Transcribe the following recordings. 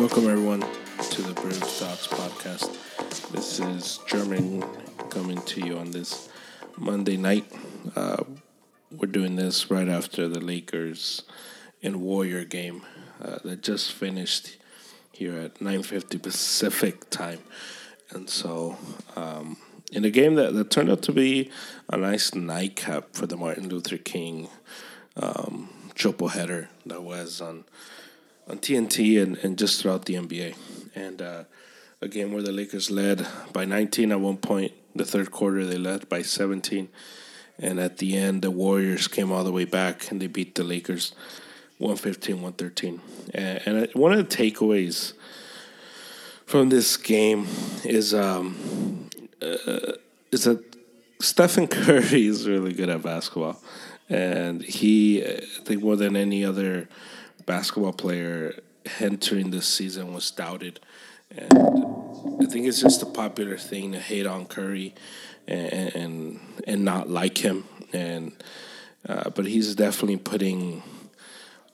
Welcome, everyone, to the Brave Thoughts podcast. This is German coming to you on this Monday night. Uh, we're doing this right after the Lakers and Warrior game uh, that just finished here at 9:50 Pacific time, and so um, in a game that, that turned out to be a nice nightcap for the Martin Luther King um, triple header that was on on TNT and, and just throughout the NBA. And uh, a game where the Lakers led by 19 at one point. The third quarter, they led by 17. And at the end, the Warriors came all the way back and they beat the Lakers 115 113. And, and one of the takeaways from this game is um, uh, is that Stephen Curry is really good at basketball. And he, I think more than any other basketball player entering this season was doubted. And I think it's just a popular thing to hate on Curry and and, and not like him. And uh, but he's definitely putting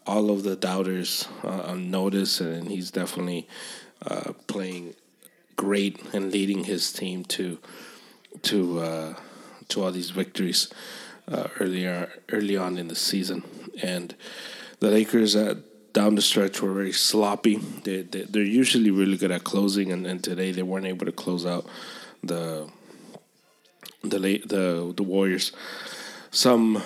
all of the doubters uh, on notice, and he's definitely uh, playing great and leading his team to to uh, to all these victories uh, earlier early on in the season. And the Lakers at down the stretch were very sloppy. They, they are usually really good at closing, and, and today they weren't able to close out the the late the the Warriors. Some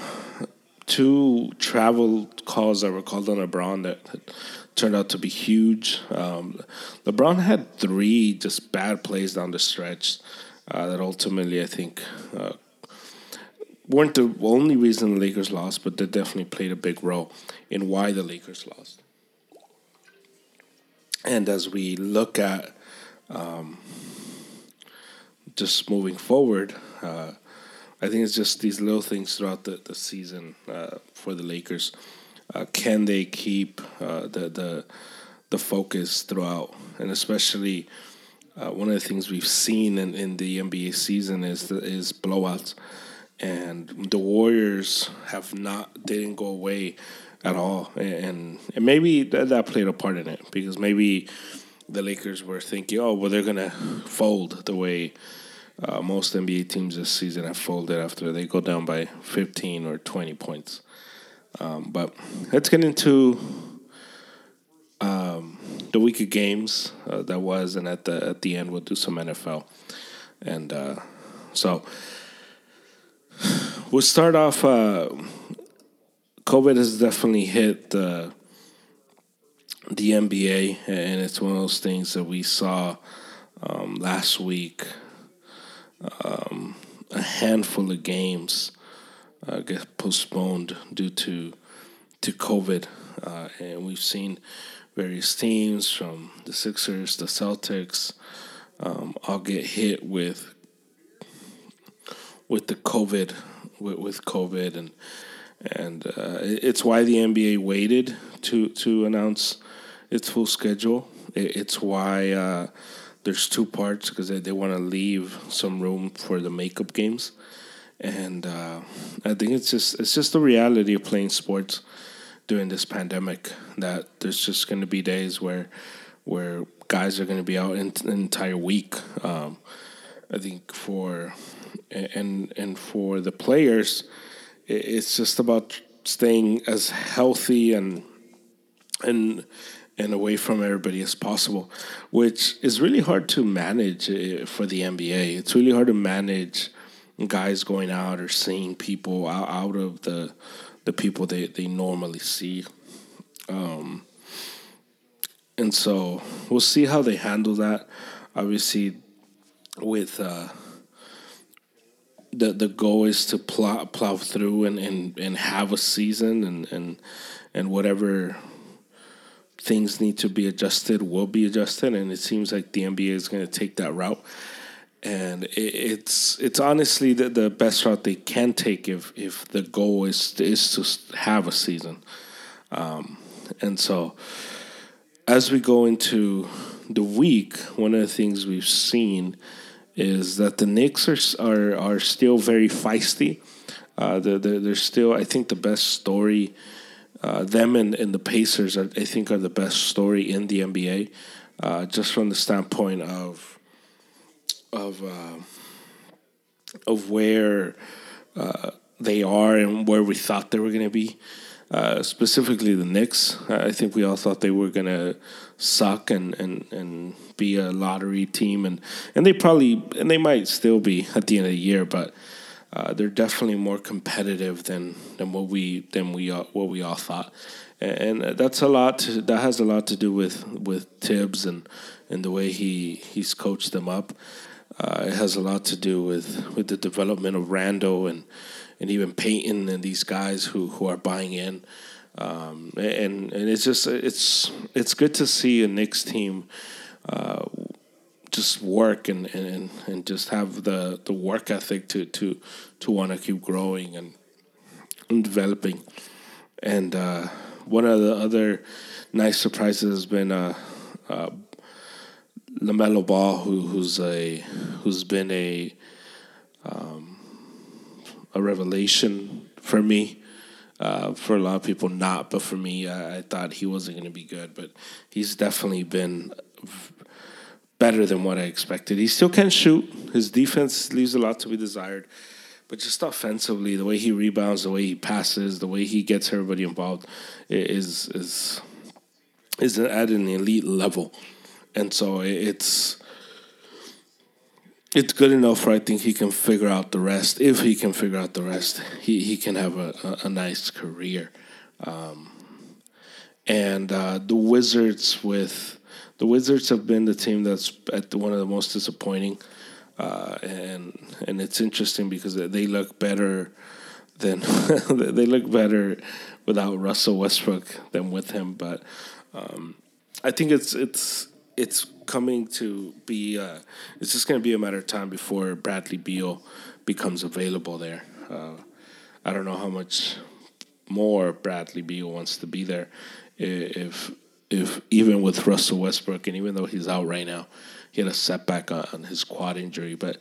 two travel calls that were called on LeBron that, that turned out to be huge. Um, LeBron had three just bad plays down the stretch uh, that ultimately I think uh, weren't the only reason the Lakers lost, but they definitely played a big role in why the Lakers lost. And as we look at um, just moving forward, uh, I think it's just these little things throughout the, the season uh, for the Lakers. Uh, can they keep uh, the, the the focus throughout, and especially uh, one of the things we've seen in, in the NBA season is the, is blowouts and the Warriors have not didn't go away at all, and and maybe that, that played a part in it because maybe the Lakers were thinking, oh, well, they're gonna fold the way uh, most NBA teams this season have folded after they go down by 15 or 20 points. Um, but let's get into um, the week of games uh, that was, and at the at the end we'll do some NFL, and uh, so we'll start off. Uh, COVID has definitely hit the the NBA, and it's one of those things that we saw um, last week. Um, a handful of games uh, get postponed due to to COVID, uh, and we've seen various teams from the Sixers, the Celtics, um, all get hit with with the COVID with, with COVID and and uh, it's why the NBA waited to to announce its full schedule. It's why uh, there's two parts because they, they want to leave some room for the makeup games, and uh, I think it's just it's just the reality of playing sports during this pandemic that there's just going to be days where where guys are going to be out an entire week. Um, I think for and and for the players, it's just about staying as healthy and and and away from everybody as possible, which is really hard to manage eh, for the NBA. It's really hard to manage guys going out or seeing people out, of the the people they, they normally see. Um, and so we'll see how they handle that. Obviously, with uh, the the goal is to plow plow through and, and, and have a season and, and and whatever things need to be adjusted will be adjusted. And it seems like the NBA is going to take that route. And it, it's it's honestly the, the best route they can take if if the goal is is to have a season. Um, and so as we go into the week one of the things we've seen is that the Knicks are are, are still very feisty. Uh, they're, they're, still, I think, the best story uh, them and, and the Pacers, are, I think, are the best story in the NBA, uh, just from the standpoint of of uh, of where uh, they are and where we thought they were going to be. Uh, specifically, the Knicks. I think we all thought they were going to suck and, and, and be a lottery team, and, and they probably and they might still be at the end of the year, but uh, they're definitely more competitive than than what we than we all, what we all thought, and, that's a lot. To, that has a lot to do with with Thibs and and the way he he's coached them up. Uh, it has a lot to do with with the development of Randle and and even Payton and these guys who who are buying in. Um, and and it's just it's it's good to see a Knicks team uh, just work and, and and just have the the work ethic to to to want to keep growing and, and developing. And uh, one of the other nice surprises has been uh, uh, LaMelo Ball, who who's a who's been a um, a revelation for me. Uh, for a lot of people, not, but for me, I, I thought he wasn't going to be good. But he's definitely been better than what I expected. He still can shoot. His defense leaves a lot to be desired. But just offensively, the way he rebounds, the way he passes, the way he gets everybody involved is is is at an elite level. And so it's it's good enough where I think he can figure out the rest. If he can figure out the rest, he, he can have a, a, a nice career. Um, and uh, the Wizards with the Wizards have been the team that's at the, one of the most disappointing, uh, and and it's interesting because they look better than they look better without Russell Westbrook than with him. But um, I think it's it's it's coming to be. Uh, it's just going to be a matter of time before Bradley Beal becomes available there. Uh, I don't know how much more Bradley Beal wants to be there. If if even with Russell Westbrook, and even though he's out right now, he had a setback on, his quad injury, but.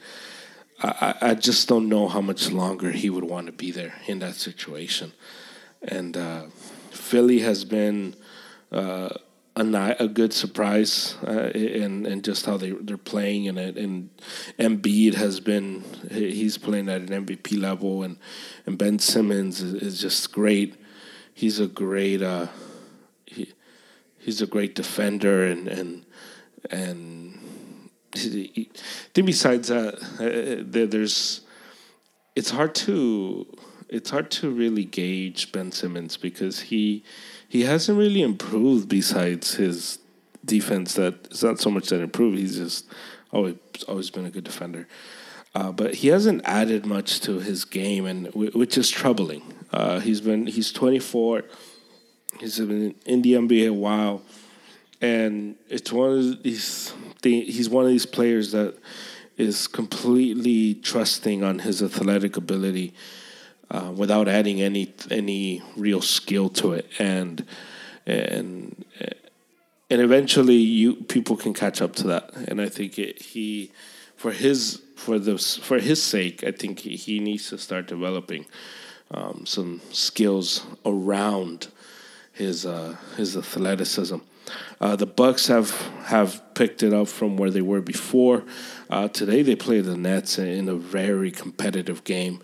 I, I just don't know how much longer he would want to be there in that situation. And uh, Philly has been uh, a, a good surprise uh, in in just how they they're playing and it and Embiid has been he's playing at an MVP level and and Ben Simmons is, is just great. He's a great uh, he, he's a great defender and and and he, then besides that uh, there's it's hard to it's hard to really gauge Ben Simmons because he he hasn't really improved besides his defense. That it's not so much that improved. He's just always always been a good defender. Uh, but he hasn't added much to his game, and which is troubling. Uh, he's been he's 24. He's been in the NBA a while, and it's one of these. He's one of these players that is completely trusting on his athletic ability uh, without adding any any real skill to it, and and and eventually you people can catch up to that. And I think it, he, for his for the for his sake, I think he, he needs to start developing um, some skills around his uh, his athleticism. Uh, the Bucks have have picked it up from where they were before. Uh, today they played the Nets in a very competitive game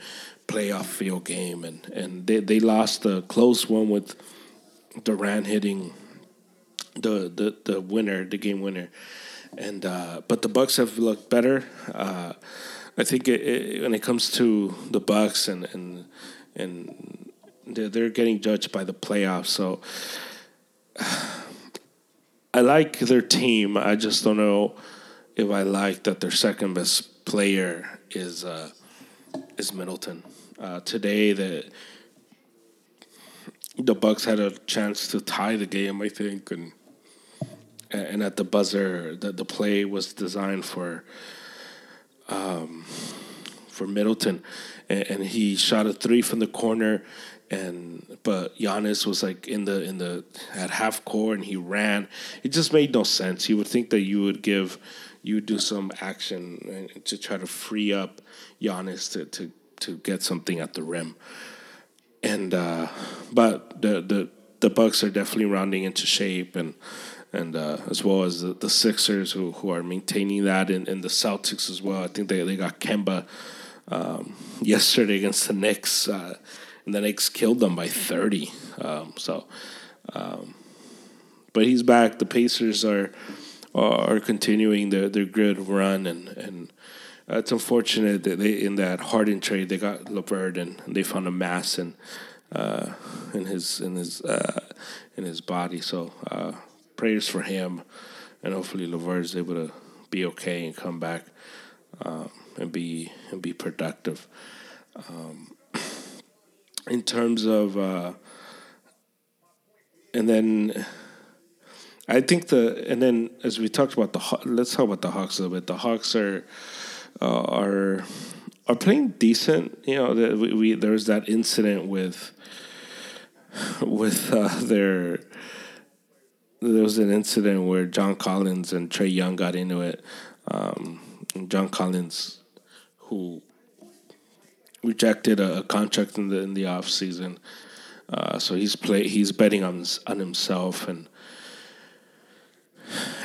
playoff field game, and and they they lost a close one with Durant hitting the the the winner, the game winner, and uh, but the Bucks have looked better. Uh, I think it, it, when it comes to the Bucks and and and they're, they're getting judged by the playoffs, so. I like their team. I just don't know if I like that their second best player is uh, is Middleton. Uh, today, the the Bucks had a chance to tie the game, I think, and and at the buzzer, the the play was designed for um, for Middleton, and, and he shot a three from the corner and but Giannis was like in the in the at half court and he ran. It just made no sense. You would think that you would give you do some action to try to free up Giannis to to to get something at the rim. And uh, but the the the Bucks are definitely rounding into shape, and and uh, as well as the, the Sixers who who are maintaining that, and, and the Celtics as well. I think they they got Kemba um, yesterday against the Knicks, uh, and the Knicks killed them by thirty. Um, so, um, but he's back. The Pacers are are continuing their their good run, and and uh, it's unfortunate that they in that Harden trade they got LeVert and they found a mass in uh, in his in his uh, in his body. So uh, prayers for him, and hopefully LeVert is able to be okay and come back um, and be and be productive. Um, in terms of uh, and then I think the and then as we talked about the let's talk about the Hawks a little bit. The Hawks are uh, are are playing decent. You know, that we, we there was that incident with with uh, their there was an incident where John Collins and Trae Young got into it. Um, John Collins, who rejected a, a, contract in the in the off season, uh, so he's play he's betting on on himself and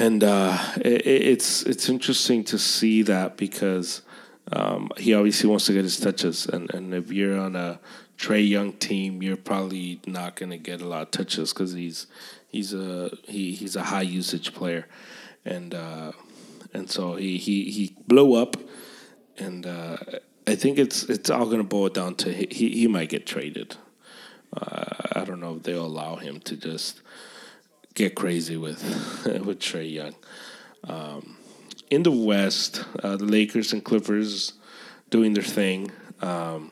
and uh, it, it's it's interesting to see that because um, he obviously wants to get his touches, and, and if you're on a Trae Young team, you're probably not going to get a lot of touches because he's he's a he, he's a high usage player, and uh, and so he, he he blew up, and uh, I think it's it's all going to boil down to he he might get traded. Uh, I don't know if they'll allow him to just get crazy with with Trae Young. Um, in the West, uh, the Lakers and Clippers doing their thing. Um,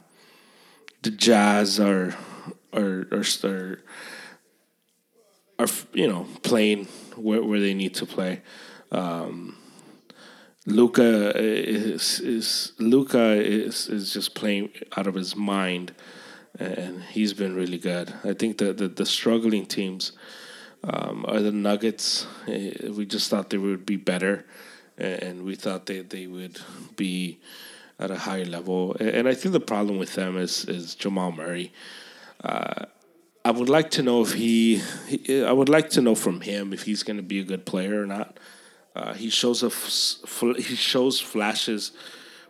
the Jazz are are are, are are you know playing where, where they need to play. Um, Luka is is Luka is is just playing out of his mind, and he's been really good. I think that the, the struggling teams um, are the Nuggets. Eh, we just thought they would be better, and we thought they they would be at a higher level. And I think the problem with them is is Jamal Murray. Uh, I would like to know if he, I would like to know from him if he's going to be a good player or not. Uh, he shows a he shows flashes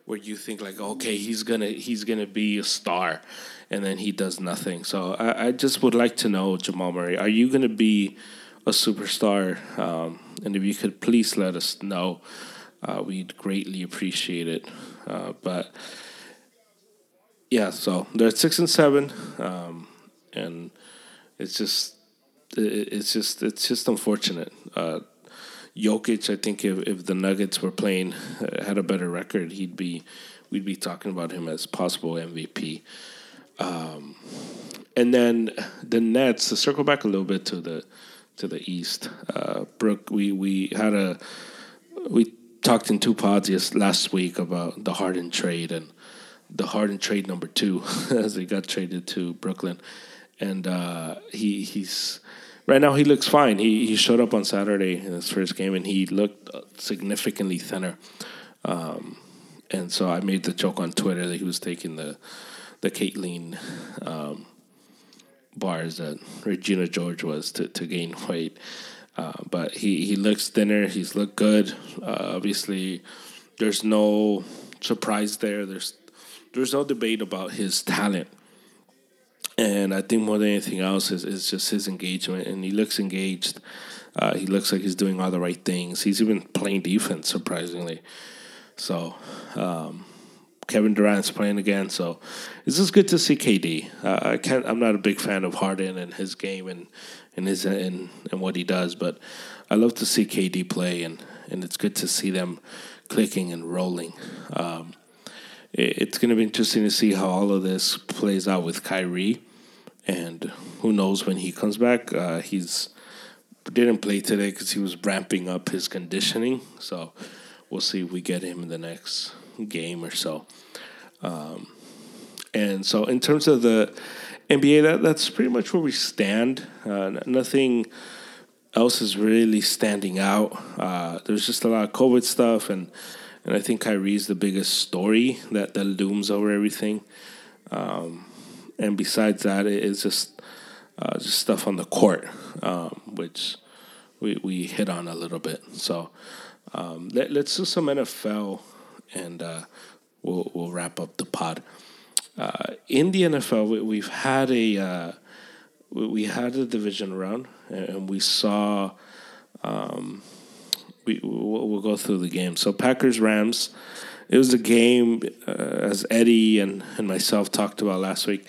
where you think like, okay, he's gonna he's gonna be a star, and then he does nothing. So I, I just would like to know, Jamal Murray, are you gonna be a superstar? Um, and if you could please let us know, uh, we'd greatly appreciate it. Uh, but yeah, so they're six and seven, um, and it's just it's just it's just unfortunate. Uh, Jokic, I think if, if the Nuggets were playing uh, had a better record, he'd be we'd be talking about him as possible MVP. Um, and then the Nets. To circle back a little bit to the to the East, uh, Brooke, we we had a we talked in two pods yes, last week about the Harden trade and the Harden trade number two as he got traded to Brooklyn and uh, he he's right now he looks fine. He he showed up on Saturday in his first game, and he looked significantly thinner. Um, and so I made the joke on Twitter that he was taking the the Kälteen um, bars that Regina George was to, to gain weight. Uh, but he, he looks thinner. He's looked good. Uh, obviously, there's no surprise there. There's there's no debate about his talent. And I think more than anything else is, is just his engagement. And he looks engaged. Uh, he looks like he's doing all the right things. He's even playing defense, surprisingly. So, um, Kevin Durant's playing again. So, it's just good to see KD. Uh, I can't. I'm not a big fan of Harden and his game and and his and and what he does, but I love to see KD play, and and it's good to see them clicking and rolling. Um, it, it's going to be interesting to see how all of this plays out with Kyrie and who knows when he comes back. Uh, he's didn't play today because he was ramping up his conditioning. So we'll see if we get him in the next game or so. Um, and so in terms of the NBA, that that's pretty much where we stand. Uh, nothing else is really standing out. Uh, there's just a lot of COVID stuff, and and I think Kyrie's the biggest story that that looms over everything. Um, and besides that, it's just uh, just stuff on the court, um, which we we hit on a little bit. So um, let, us do some NFL, and uh, we'll we'll wrap up the pod. Uh, in the NFL, we, have had a uh, we, had a division round, and we saw. Um, we we'll, we'll go through the game. So Packers Rams. It was a game uh, as Eddie and, and myself talked about last week.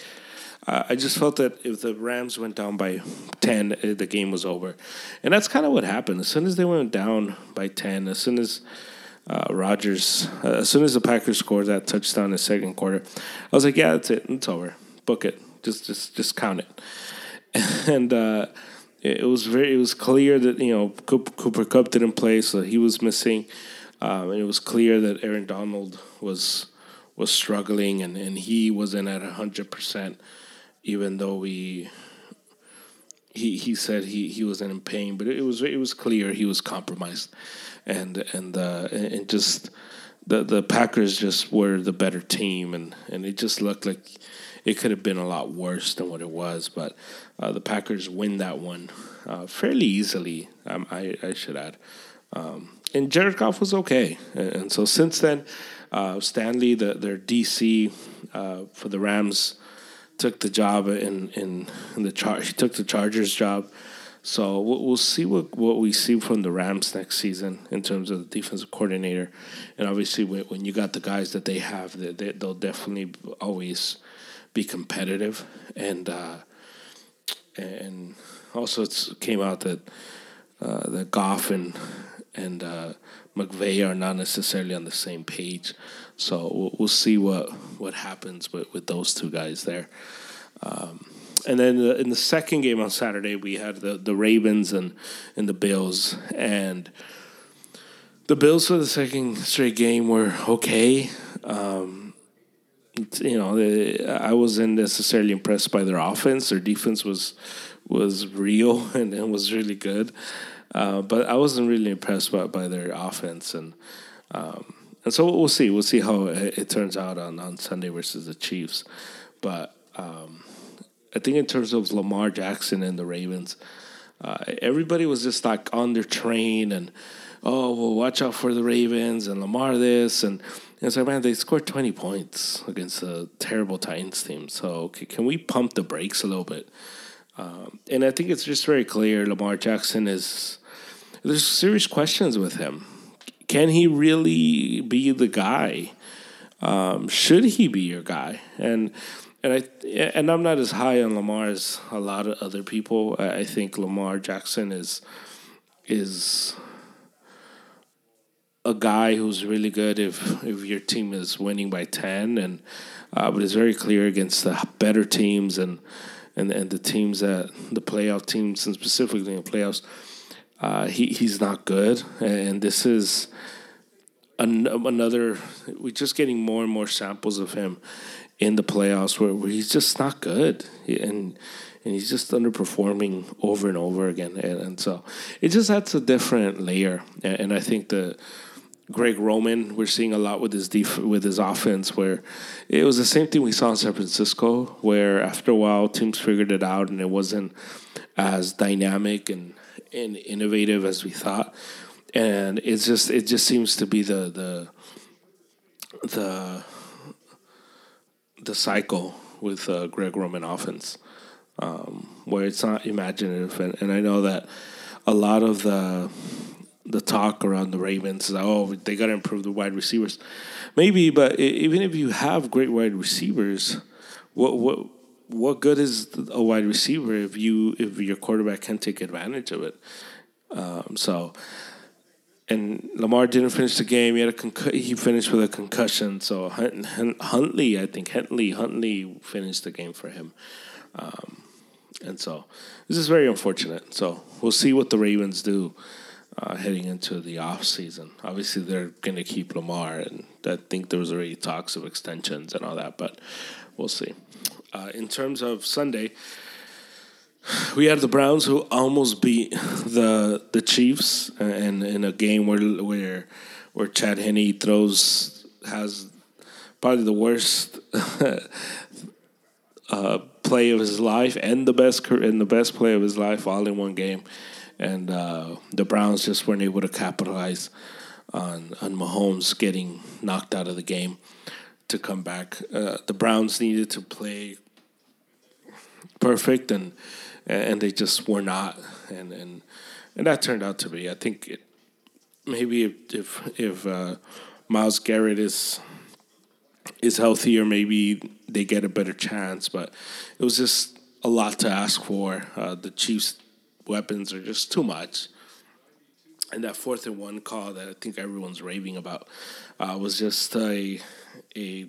I just felt that if the Rams went down by 10, uh, the game was over. And that's kind of what happened. As soon as they went down by 10, as soon as uh, Rodgers, uh, as soon as the Packers scored that touchdown in the second quarter, I was like, yeah, that's it. It's over. Book it. Just just just count it. And uh, it was very it was clear that, you know, Cooper Kupp didn't play, so he was missing. Um, and it was clear that Aaron Donald was was struggling and, and he wasn't at hundred percent even though we he he said he, he wasn't in pain, but it was it was clear he was compromised, and and uh, and just the the Packers just were the better team, and and it just looked like it could have been a lot worse than what it was, but uh, the Packers win that one uh, fairly easily. Um, I I should add, um, and Jared Goff was okay, and, and so since then, uh, Staley the their DC uh, for the Rams took the job in in, in the char- he took the Chargers job. So we'll, we'll see what, what we see from the Rams next season in terms of the defensive coordinator, and obviously when, when you got the guys that they have, they, they will definitely always be competitive, and uh, and also it came out that uh, that Goff and and uh, McVay are not necessarily on the same page. So we'll, we'll see what what happens with, with those two guys there. Um, and then in the second game on Saturday, we had the, the Ravens and, and the Bills. And the Bills for the second straight game were okay. Um, you know, I wasn't necessarily impressed by their offense. Their defense was was real and, and was really good. Uh, but I wasn't really impressed by, by their offense. And um, and so we'll see. We'll see how it, it, turns out on, on Sunday versus the Chiefs. But um, I think in terms of Lamar Jackson and the Ravens, uh, everybody was just like on their train and oh well, watch out for the Ravens and Lamar this and. And so, man, they scored 20 points against a terrible Titans team. So, can we pump the brakes a little bit? Um, and I think it's just very clear Lamar Jackson is. There's serious questions with him can he really be the guy? Um, should he be your guy? And and I and I'm not as high on Lamar as a lot of other people. I think Lamar Jackson is is a guy who's really good if if your team is winning by ten, and uh, but it's very clear against the better teams and and and the teams that the playoff teams and specifically in the playoffs uh, he he's not good, and this is an, another. We're just getting more and more samples of him in the playoffs where, where he's just not good, and and he's just underperforming over and over again, and, and so it just adds a different layer, and, and I think the. Greg Roman, we're seeing a lot with his def- with his offense, where it was the same thing we saw in San Francisco, where after a while teams figured it out and it wasn't as dynamic and and innovative as we thought. And it's just it just seems to be the the the the cycle with uh, Greg Roman offense, um, where it's not imaginative, and, and I know that a lot of the the talk around the Ravens is oh they got to improve the wide receivers, maybe, but even if you have great wide receivers, what what what good is a wide receiver if you if your quarterback can't take advantage of it? Um, so, and Lamar didn't finish the game. He had a concu- he finished with a concussion. So Huntley, I think Huntley Huntley finished the game for him. Um, and so this is very unfortunate. So we'll see what the Ravens do uh, heading into the off season. Obviously, they're going to keep Lamar, and I think there was already talks of extensions and all that, but we'll see. Uh, in terms of Sunday, we had the Browns who almost beat the the Chiefs, and in a game where where where Chad Henne throws has probably the worst uh, play of his life and the best and the best play of his life all in one game, and uh, the Browns just weren't able to capitalize on on Mahomes getting knocked out of the game to come back. Uh, the Browns needed to play perfect, and and they just were not, and and and that turned out to be. I think it, maybe if if, if uh, Myles Garrett is is healthier, maybe they get a better chance. But it was just a lot to ask for. Uh, the Chiefs' weapons are just too much. And that fourth and one call that I think everyone's raving about uh, was just a a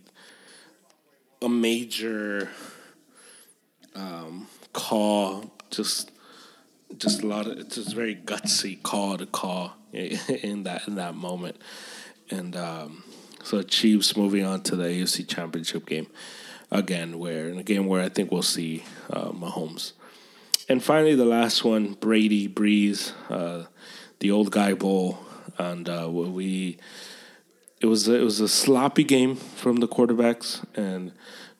a major um, call. Just just a lot of it's just very gutsy call to call in that in that moment, and um, so Chiefs moving on to the AFC Championship game again, where in a game where I think we'll see uh, Mahomes. And finally, the last one, Brady Brees, uh, the old guy bowl, and uh, we it was a, it was a sloppy game from the quarterbacks, and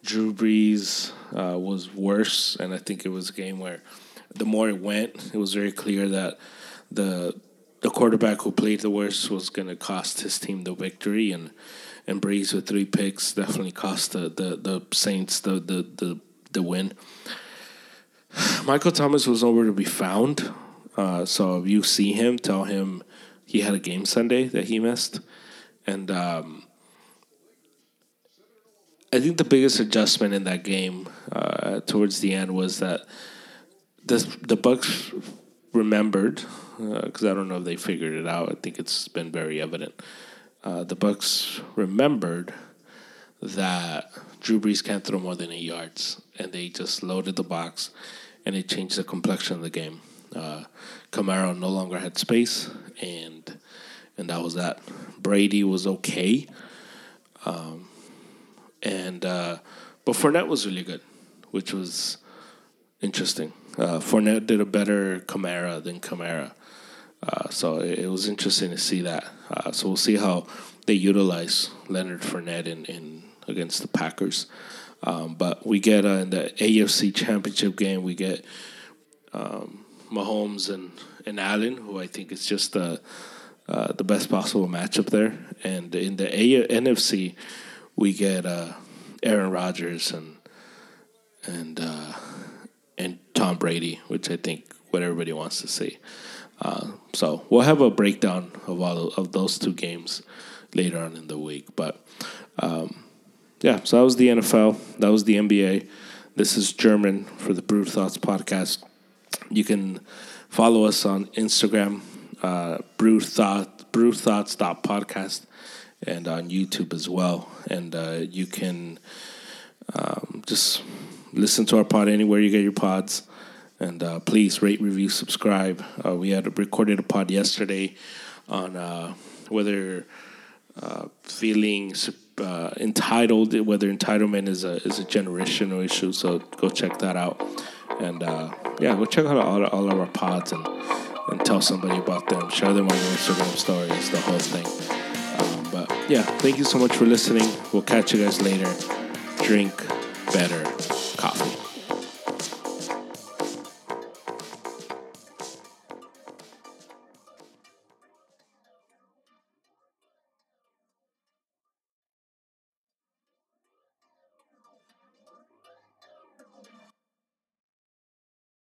Drew Brees uh, was worse, and I think it was a game where the more it went, it was very clear that the the quarterback who played the worst was going to cost his team the victory, and and Brees with three picks definitely cost the the, the Saints the, the the the win. Michael Thomas was nowhere to be found, uh, so if you see him, tell him he had a game Sunday that he missed, and um, I think the biggest adjustment in that game uh, towards the end was that the Bucs remembered because uh, I don't know if they figured it out. I think it's been very evident. Uh, the Bucs remembered that Drew Brees can't throw more than eight yards, and they just loaded the box, and it changed the complexion of the game. Uh, Kamara no longer had space, and and that was that. Brady was okay, um, and uh, but Fournette was really good, which was interesting. Uh, Fournette did a better Kamara than Kamara, Uh, so it, it, was interesting to see that. Uh, so we'll see how they utilize Leonard Fournette in, in against the Packers. Um, but we get uh, in the AFC Championship game, we get um, Mahomes and, and Allen, who I think is just the uh, the best possible matchup there. And in the A- NFC, we get uh, Aaron Rodgers and and uh, and Tom Brady, which I think what everybody wants to see. Uh, so we'll have a breakdown of all of those two games later on in the week. But um, yeah, so that was the NFL. That was the NBA. This is German for the Brew Thoughts podcast. You can follow us on Instagram, uh, Brew Thought, Brew podcast, and on YouTube as well. And uh, you can um, just listen to our pod anywhere you get your pods. And uh, please rate, review, subscribe. Uh, we had recorded a pod yesterday on uh, whether uh, feeling uh, entitled, whether entitlement is a is a generational issue. So go check that out. And yeah, go check out all, all of our pods and and tell somebody about them. Share them on your Instagram stories, the whole thing. Um, but yeah, thank you so much for listening. We'll catch you guys later. Drink better coffee.